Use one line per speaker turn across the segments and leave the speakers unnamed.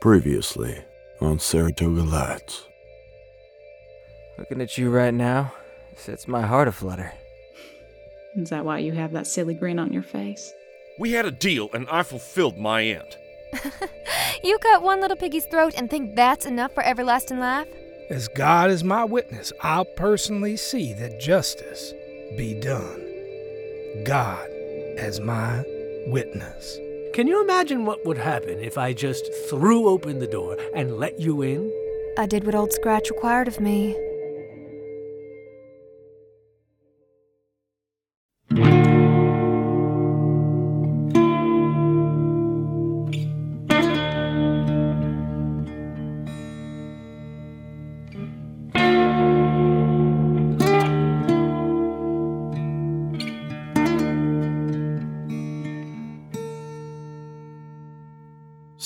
Previously on Saratoga Lights.
Looking at you right now sets my heart aflutter.
Is that why you have that silly grin on your face?
We had a deal and I fulfilled my end.
You cut one little piggy's throat and think that's enough for everlasting life?
As God is my witness, I'll personally see that justice be done. God as my witness.
Can you imagine what would happen if I just threw open the door and let you in?
I did what Old Scratch required of me.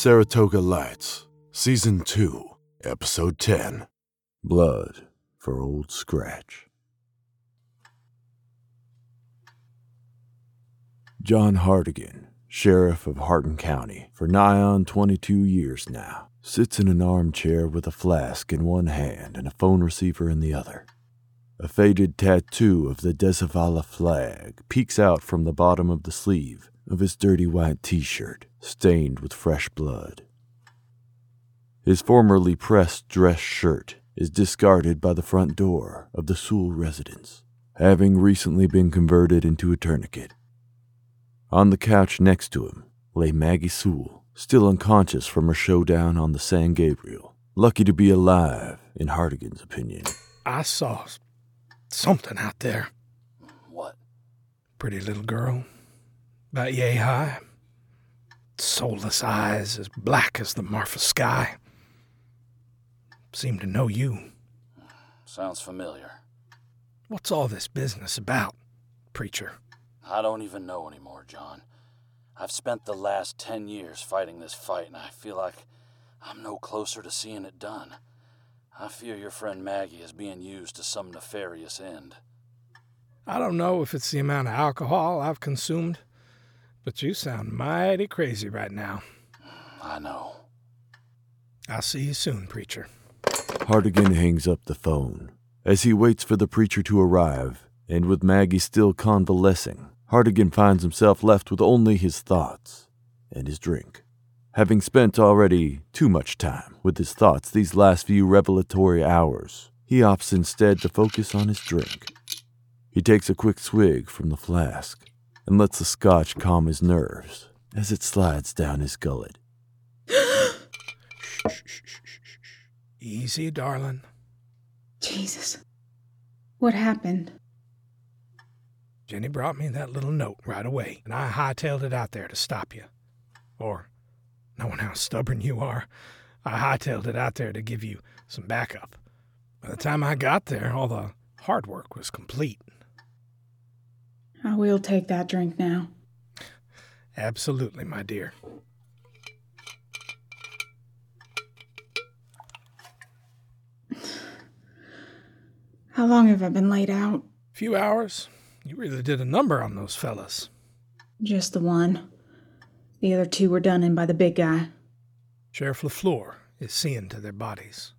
Saratoga Lights, Season 2, Episode 10 Blood for Old Scratch. John Hardigan, Sheriff of Hardin County for nigh on 22 years now, sits in an armchair with a flask in one hand and a phone receiver in the other. A faded tattoo of the Desivala flag peeks out from the bottom of the sleeve of his dirty white t shirt, stained with fresh blood. His formerly pressed dress shirt is discarded by the front door of the Sewell residence, having recently been converted into a tourniquet. On the couch next to him lay Maggie Sewell, still unconscious from her showdown on the San Gabriel, lucky to be alive, in Hardigan's opinion.
I saw something out there.
What?
Pretty little girl, about yay high. Soulless eyes as black as the Marfa sky. Seem to know you.
Sounds familiar.
What's all this business about, preacher?
I don't even know anymore, John. I've spent the last ten years fighting this fight, and I feel like I'm no closer to seeing it done. I fear your friend Maggie is being used to some nefarious end.
I don't know if it's the amount of alcohol I've consumed, but you sound mighty crazy right now.
I know.
I'll see you soon, preacher.
Hardigan hangs up the phone. As he waits for the preacher to arrive, and with Maggie still convalescing, Hardigan finds himself left with only his thoughts and his drink. Having spent already too much time with his thoughts these last few revelatory hours, he opts instead to focus on his drink. He takes a quick swig from the flask and lets the scotch calm his nerves as it slides down his gullet.
Easy, darling.
Jesus. What happened?
Jenny brought me that little note right away, and I hightailed it out there to stop you. Or, knowing how stubborn you are, I hightailed it out there to give you some backup. By the time I got there, all the hard work was complete.
I will take that drink now.
Absolutely, my dear.
How long have I been laid out?
Few hours. You really did a number on those fellas.
Just the one. The other two were done in by the big guy.
Sheriff LaFleur is seeing to their bodies.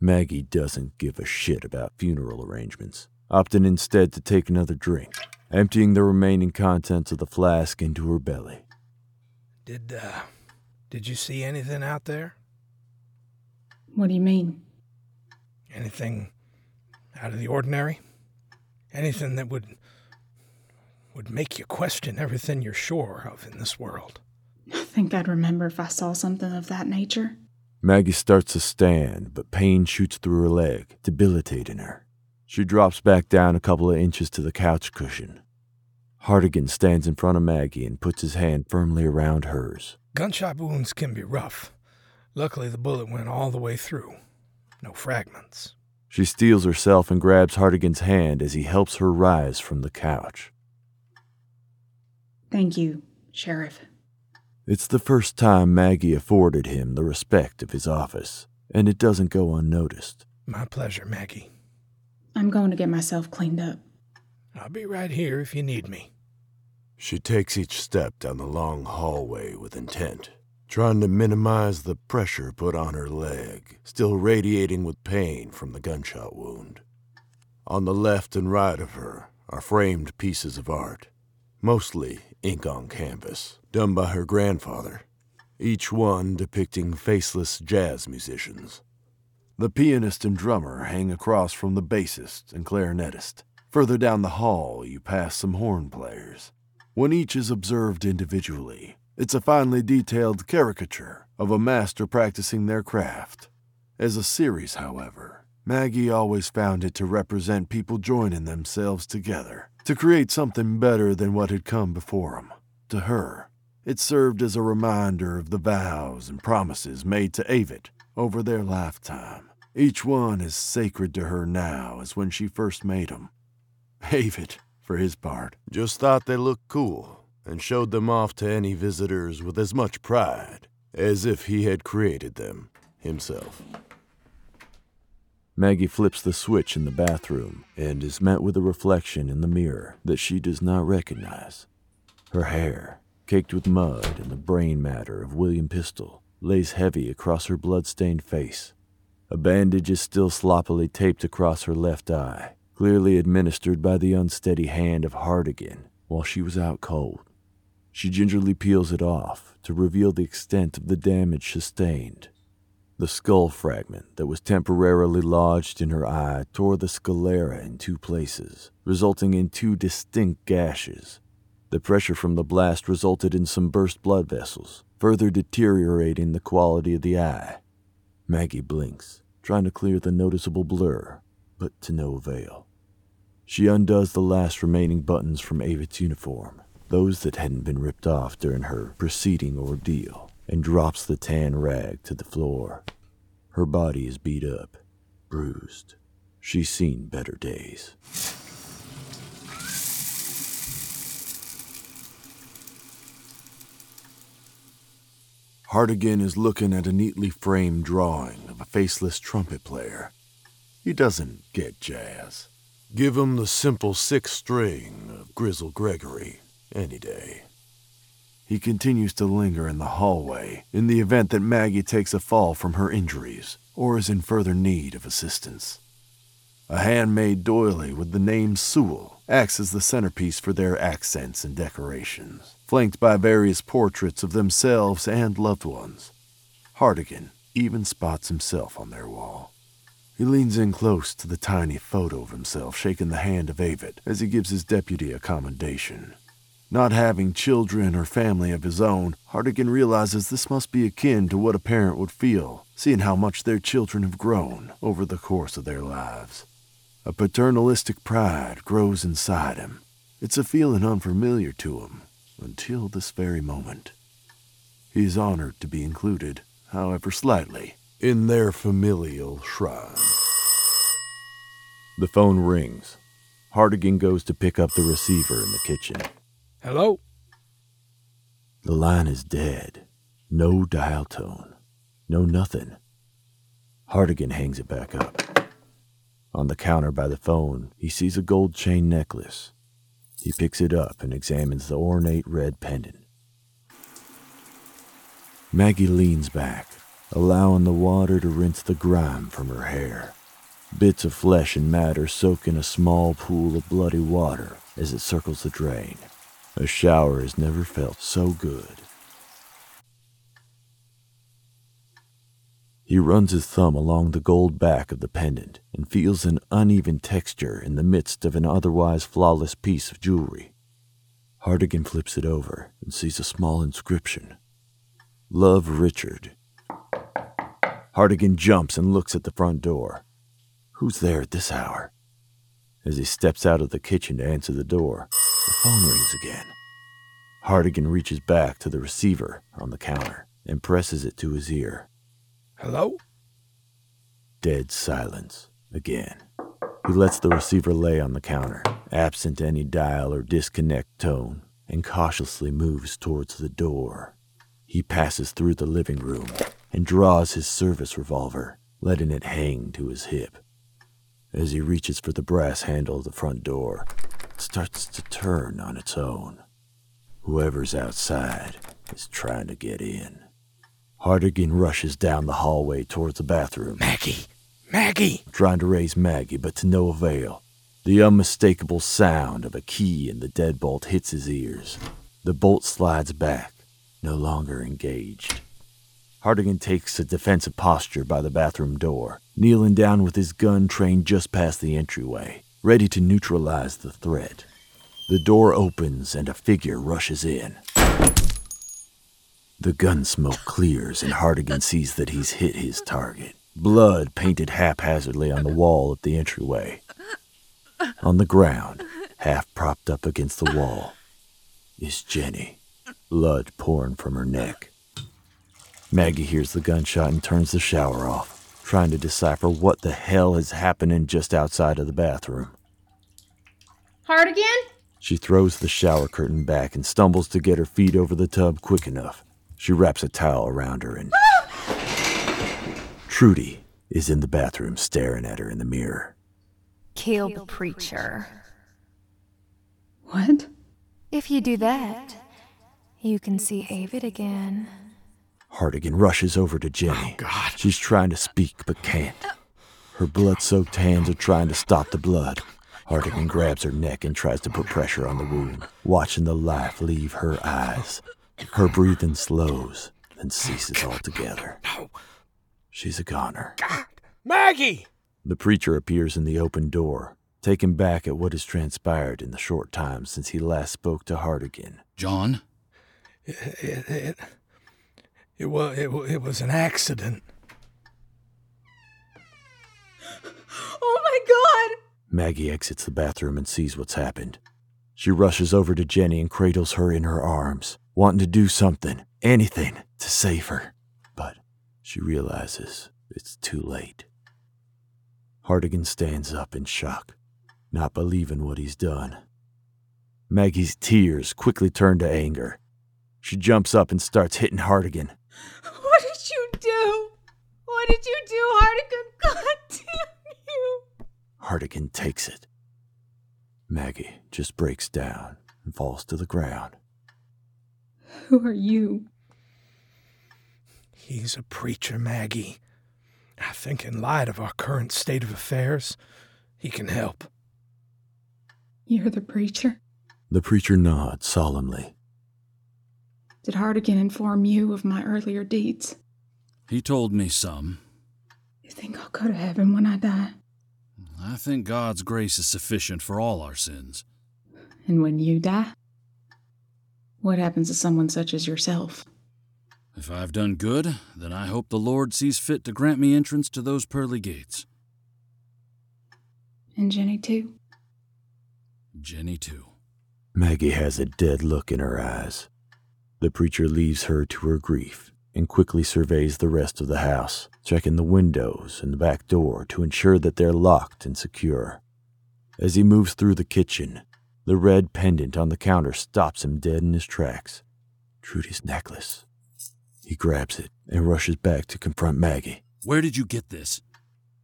Maggie doesn't give a shit about funeral arrangements, opting instead to take another drink, emptying the remaining contents of the flask into her belly.
Did, uh, did you see anything out there?
What do you mean?
Anything out of the ordinary? Anything that would would make you question everything you're sure of in this world?
I think I'd remember if I saw something of that nature.
Maggie starts to stand, but pain shoots through her leg, debilitating her. She drops back down a couple of inches to the couch cushion. Hardigan stands in front of Maggie and puts his hand firmly around hers.
Gunshot wounds can be rough. Luckily, the bullet went all the way through. No fragments.
She steels herself and grabs Hardigan's hand as he helps her rise from the couch.
Thank you, Sheriff.
It's the first time Maggie afforded him the respect of his office, and it doesn't go unnoticed.
My pleasure, Maggie.
I'm going to get myself cleaned up.
I'll be right here if you need me.
She takes each step down the long hallway with intent, trying to minimize the pressure put on her leg, still radiating with pain from the gunshot wound. On the left and right of her are framed pieces of art, mostly ink on canvas, done by her grandfather, each one depicting faceless jazz musicians. The pianist and drummer hang across from the bassist and clarinetist. Further down the hall, you pass some horn players. When each is observed individually, it's a finely detailed caricature of a master practicing their craft. As a series, however, Maggie always found it to represent people joining themselves together to create something better than what had come before them. To her, it served as a reminder of the vows and promises made to Avit over their lifetime. Each one is sacred to her now as when she first made them. Avit, for his part, just thought they looked cool and showed them off to any visitors with as much pride as if he had created them himself. Maggie flips the switch in the bathroom and is met with a reflection in the mirror that she does not recognize. Her hair, caked with mud and the brain matter of William Pistol, lays heavy across her blood-stained face. A bandage is still sloppily taped across her left eye, clearly administered by the unsteady hand of Hardigan while she was out cold. She gingerly peels it off to reveal the extent of the damage sustained. The skull fragment that was temporarily lodged in her eye tore the sclera in two places, resulting in two distinct gashes. The pressure from the blast resulted in some burst blood vessels, further deteriorating the quality of the eye. Maggie blinks, trying to clear the noticeable blur, but to no avail. She undoes the last remaining buttons from Avit's uniform, those that hadn't been ripped off during her preceding ordeal, and drops the tan rag to the floor. Her body is beat up, bruised. She's seen better days. Hardigan is looking at a neatly framed drawing of a faceless trumpet player. He doesn't get jazz. Give him the simple sixth string of Grizzle Gregory any day. He continues to linger in the hallway in the event that Maggie takes a fall from her injuries or is in further need of assistance. A handmade doily with the name Sewell acts as the centerpiece for their accents and decorations, flanked by various portraits of themselves and loved ones. Hardigan even spots himself on their wall. He leans in close to the tiny photo of himself, shaking the hand of Avit as he gives his deputy a commendation. Not having children or family of his own, Hardigan realizes this must be akin to what a parent would feel, seeing how much their children have grown over the course of their lives. A paternalistic pride grows inside him. It's a feeling unfamiliar to him until this very moment. He is honored to be included, however slightly, in their familial shrine. The phone rings. Hardigan goes to pick up the receiver in the kitchen.
Hello?
The line is dead. No dial tone. No nothing. Hardigan hangs it back up. On the counter by the phone, he sees a gold chain necklace. He picks it up and examines the ornate red pendant. Maggie leans back, allowing the water to rinse the grime from her hair. Bits of flesh and matter soak in a small pool of bloody water as it circles the drain. A shower has never felt so good. He runs his thumb along the gold back of the pendant and feels an uneven texture in the midst of an otherwise flawless piece of jewelry. Hardigan flips it over and sees a small inscription Love Richard. Hardigan jumps and looks at the front door. Who's there at this hour? As he steps out of the kitchen to answer the door, the phone rings again. Hardigan reaches back to the receiver on the counter and presses it to his ear.
Hello?
Dead silence again. He lets the receiver lay on the counter, absent any dial or disconnect tone, and cautiously moves towards the door. He passes through the living room and draws his service revolver, letting it hang to his hip. As he reaches for the brass handle of the front door, it starts to turn on its own. Whoever's outside is trying to get in. Hardigan rushes down the hallway towards the bathroom,
Maggie! Maggie!
trying to raise Maggie, but to no avail. The unmistakable sound of a key in the deadbolt hits his ears. The bolt slides back, no longer engaged. Hardigan takes a defensive posture by the bathroom door, kneeling down with his gun trained just past the entryway, ready to neutralize the threat. The door opens and a figure rushes in. The gun smoke clears and Hardigan sees that he's hit his target. Blood painted haphazardly on the wall at the entryway. On the ground, half propped up against the wall, is Jenny, blood pouring from her neck. Maggie hears the gunshot and turns the shower off, trying to decipher what the hell is happening just outside of the bathroom.
Hardigan?
She throws the shower curtain back and stumbles to get her feet over the tub quick enough. She wraps a towel around her and. Trudy is in the bathroom staring at her in the mirror.
Kill the preacher.
What?
If you do that, you can see Avit again.
Hardigan rushes over to Jenny.
Oh, God.
She's trying to speak but can't. Her blood soaked hands are trying to stop the blood. Hardigan grabs her neck and tries to put pressure on the wound, watching the life leave her eyes. Her breathing slows, then ceases altogether.
No.
She's a goner.
God! Maggie!
The preacher appears in the open door, taken back at what has transpired in the short time since he last spoke to Hardigan.
John?
It, it, it, was, it, wa- it was an accident.
Oh my god!
Maggie exits the bathroom and sees what's happened. She rushes over to Jenny and cradles her in her arms, wanting to do something, anything, to save her. But she realizes it's too late. Hardigan stands up in shock, not believing what he's done. Maggie's tears quickly turn to anger. She jumps up and starts hitting Hardigan.
What did you do? What did you do, Hardigan? God damn you!
Hardigan takes it. Maggie just breaks down and falls to the ground.
Who are you?
He's a preacher, Maggie. I think, in light of our current state of affairs, he can help.
You're the preacher?
The preacher nods solemnly.
Did Hardigan inform you of my earlier deeds?
He told me some.
You think I'll go to heaven when I die?
I think God's grace is sufficient for all our sins.
And when you die? What happens to someone such as yourself?
If I've done good, then I hope the Lord sees fit to grant me entrance to those pearly gates.
And Jenny, too?
Jenny, too.
Maggie has a dead look in her eyes. The preacher leaves her to her grief and quickly surveys the rest of the house, checking the windows and the back door to ensure that they're locked and secure. As he moves through the kitchen, the red pendant on the counter stops him dead in his tracks. Trudy's necklace. He grabs it and rushes back to confront Maggie.
Where did you get this?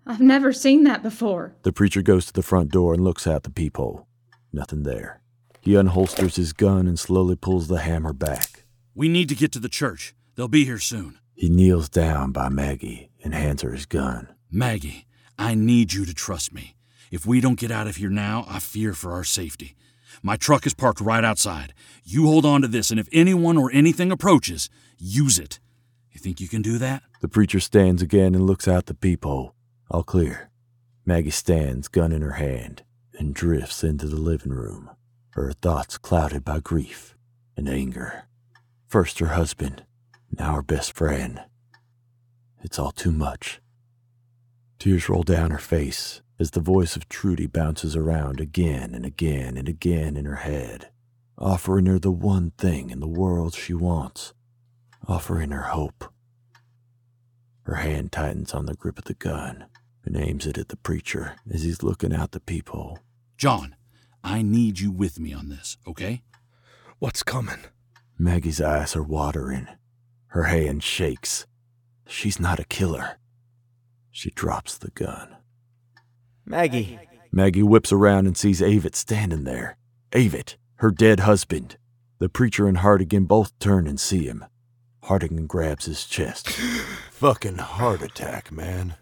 I've never seen that before.
The preacher goes to the front door and looks out the peephole. Nothing there. He unholsters his gun and slowly pulls the hammer back.
We need to get to the church. They'll be here soon.
He kneels down by Maggie and hands her his gun.
Maggie, I need you to trust me. If we don't get out of here now, I fear for our safety. My truck is parked right outside. You hold on to this, and if anyone or anything approaches, use it. You think you can do that?
The preacher stands again and looks out the peephole. All clear. Maggie stands, gun in her hand, and drifts into the living room, her thoughts clouded by grief and anger. First her husband, now her best friend. It's all too much. Tears roll down her face as the voice of Trudy bounces around again and again and again in her head, offering her the one thing in the world she wants, offering her hope. Her hand tightens on the grip of the gun and aims it at the preacher as he's looking out the peephole.
John, I need you with me on this, okay?
What's coming?
Maggie's eyes are watering. Her hand shakes. She's not a killer. She drops the gun.
Maggie,
Maggie whips around and sees Avit standing there. Avit, her dead husband. The preacher and Hardigan both turn and see him. Hardigan grabs his chest. Fucking heart attack, man.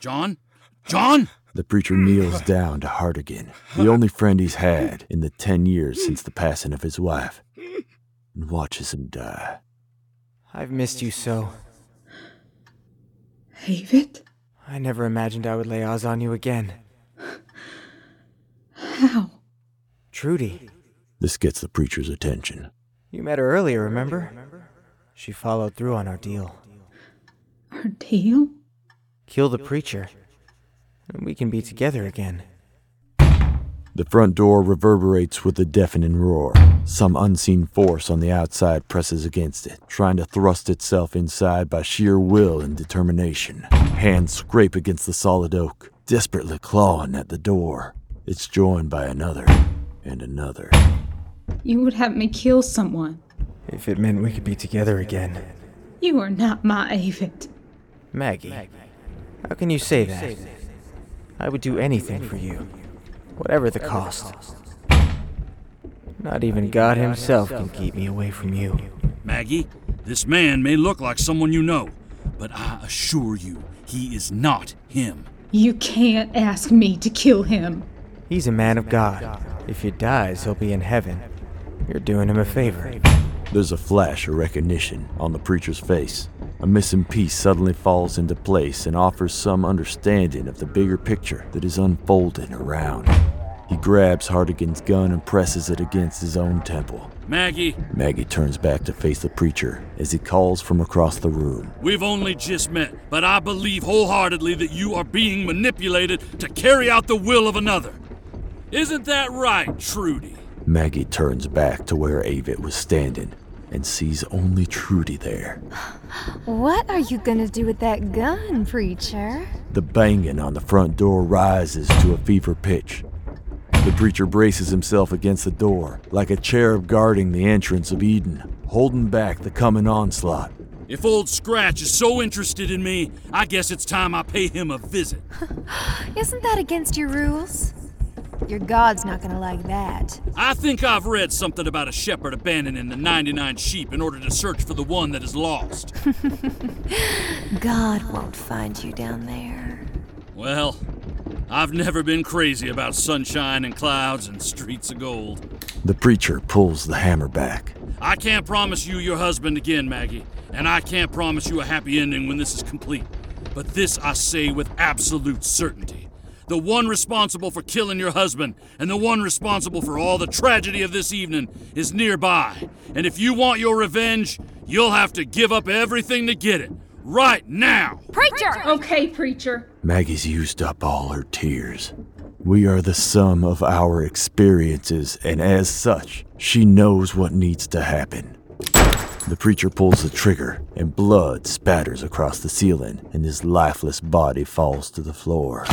John? John?
The preacher kneels down to Hardigan, the only friend he's had in the ten years since the passing of his wife, and watches him die.
I've missed you so.
David?
I never imagined I would lay eyes on you again.
How?
Trudy,
This gets the preacher's attention.
you met her earlier, remember? She followed through on our deal.
Our deal?
Kill the preacher, and we can be together again.
The front door reverberates with a deafening roar. Some unseen force on the outside presses against it, trying to thrust itself inside by sheer will and determination. Hands scrape against the solid oak, desperately clawing at the door. It's joined by another and another.
You would have me kill someone.
If it meant we could be together again.
You are not my Avit.
Maggie, how can you say that? I would do anything for you, whatever the cost. Not even God Himself can keep me away from you.
Maggie, this man may look like someone you know, but I assure you, he is not him.
You can't ask me to kill him.
He's a man of God. If he dies, he'll be in heaven. You're doing him a favor.
There's a flash of recognition on the preacher's face. A missing piece suddenly falls into place and offers some understanding of the bigger picture that is unfolding around. He grabs Hardigan's gun and presses it against his own temple.
Maggie,
Maggie turns back to face the preacher as he calls from across the room.
we've only just met, but I believe wholeheartedly that you are being manipulated to carry out the will of another. Isn't that right, Trudy?
Maggie turns back to where Avit was standing and sees only Trudy there.
What are you gonna do with that gun, preacher?
The banging on the front door rises to a fever pitch. The preacher braces himself against the door, like a cherub guarding the entrance of Eden, holding back the coming onslaught.
If old Scratch is so interested in me, I guess it's time I pay him a visit.
Isn't that against your rules? Your god's not gonna like that.
I think I've read something about a shepherd abandoning the 99 sheep in order to search for the one that is lost.
God won't find you down there.
well, I've never been crazy about sunshine and clouds and streets of gold.
The preacher pulls the hammer back.
I can't promise you your husband again, Maggie, and I can't promise you a happy ending when this is complete. But this I say with absolute certainty. The one responsible for killing your husband and the one responsible for all the tragedy of this evening is nearby. And if you want your revenge, you'll have to give up everything to get it. Right now!
Preacher!
Okay, preacher.
Maggie's used up all her tears. We are the sum of our experiences, and as such, she knows what needs to happen. The preacher pulls the trigger, and blood spatters across the ceiling, and his lifeless body falls to the floor.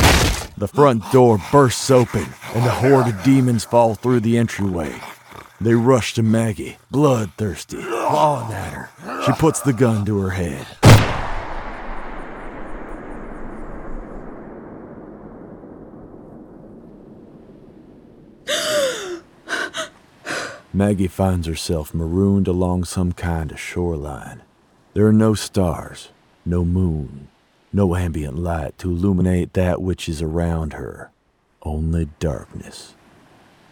The front door bursts open, and the horde of demons fall through the entryway. They rush to Maggie, bloodthirsty, clawing at her. She puts the gun to her head. Maggie finds herself marooned along some kind of shoreline. There are no stars, no moon, no ambient light to illuminate that which is around her, only darkness.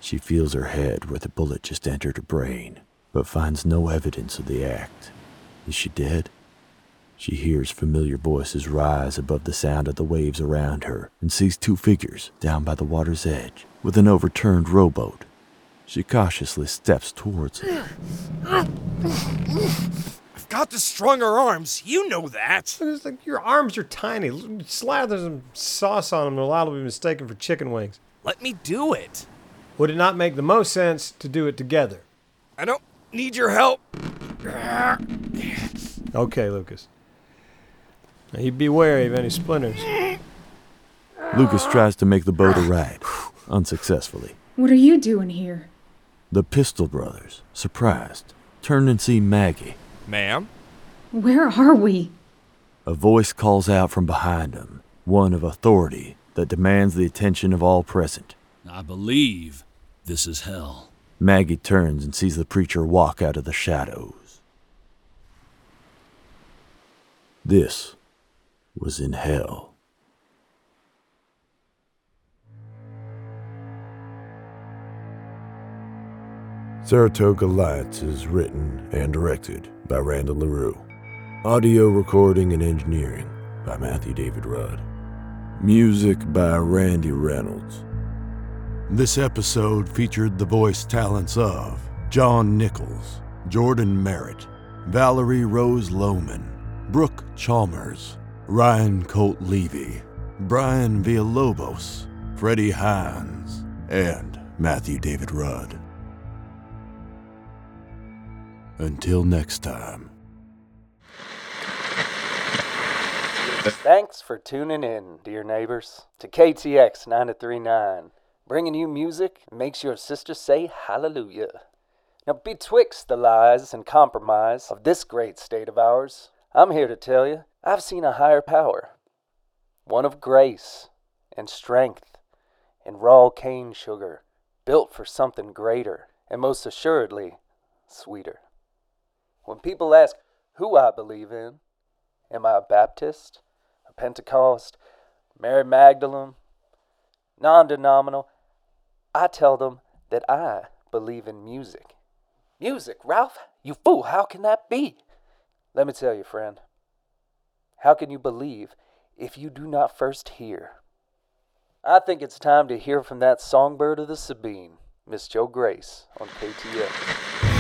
She feels her head where the bullet just entered her brain, but finds no evidence of the act. Is she dead? She hears familiar voices rise above the sound of the waves around her and sees two figures down by the water's edge with an overturned rowboat. She cautiously steps towards it.
I've got the stronger arms. You know that.
It's like your arms are tiny. Slather some sauce on them and allow them to be mistaken for chicken wings.
Let me do it.
Would it not make the most sense to do it together?
I don't need your help.
Okay, Lucas. Now you be wary of any splinters.
Lucas tries to make the boat a ride, unsuccessfully.
What are you doing here?
The Pistol Brothers, surprised, turn and see Maggie.
Ma'am?
Where are we?
A voice calls out from behind them, one of authority that demands the attention of all present.
I believe this is hell.
Maggie turns and sees the preacher walk out of the shadows. This was in hell. Saratoga Lights is written and directed by Randall LaRue. Audio recording and engineering by Matthew David Rudd. Music by Randy Reynolds. This episode featured the voice talents of John Nichols, Jordan Merritt, Valerie Rose Lohman, Brooke Chalmers, Ryan Colt Levy, Brian Villalobos, Freddie Hines, and Matthew David Rudd. Until next time.
Thanks for tuning in, dear neighbors, to KTX 939, bringing you music makes your sister say hallelujah. Now, betwixt the lies and compromise of this great state of ours, I'm here to tell you I've seen a higher power, one of grace and strength and raw cane sugar, built for something greater and most assuredly sweeter. When people ask who I believe in, am I a Baptist, a Pentecost, Mary Magdalene, non denominational, I tell them that I believe in music. Music, Ralph? You fool, how can that be? Let me tell you, friend. How can you believe if you do not first hear? I think it's time to hear from that songbird of the Sabine, Miss Joe Grace, on KTX.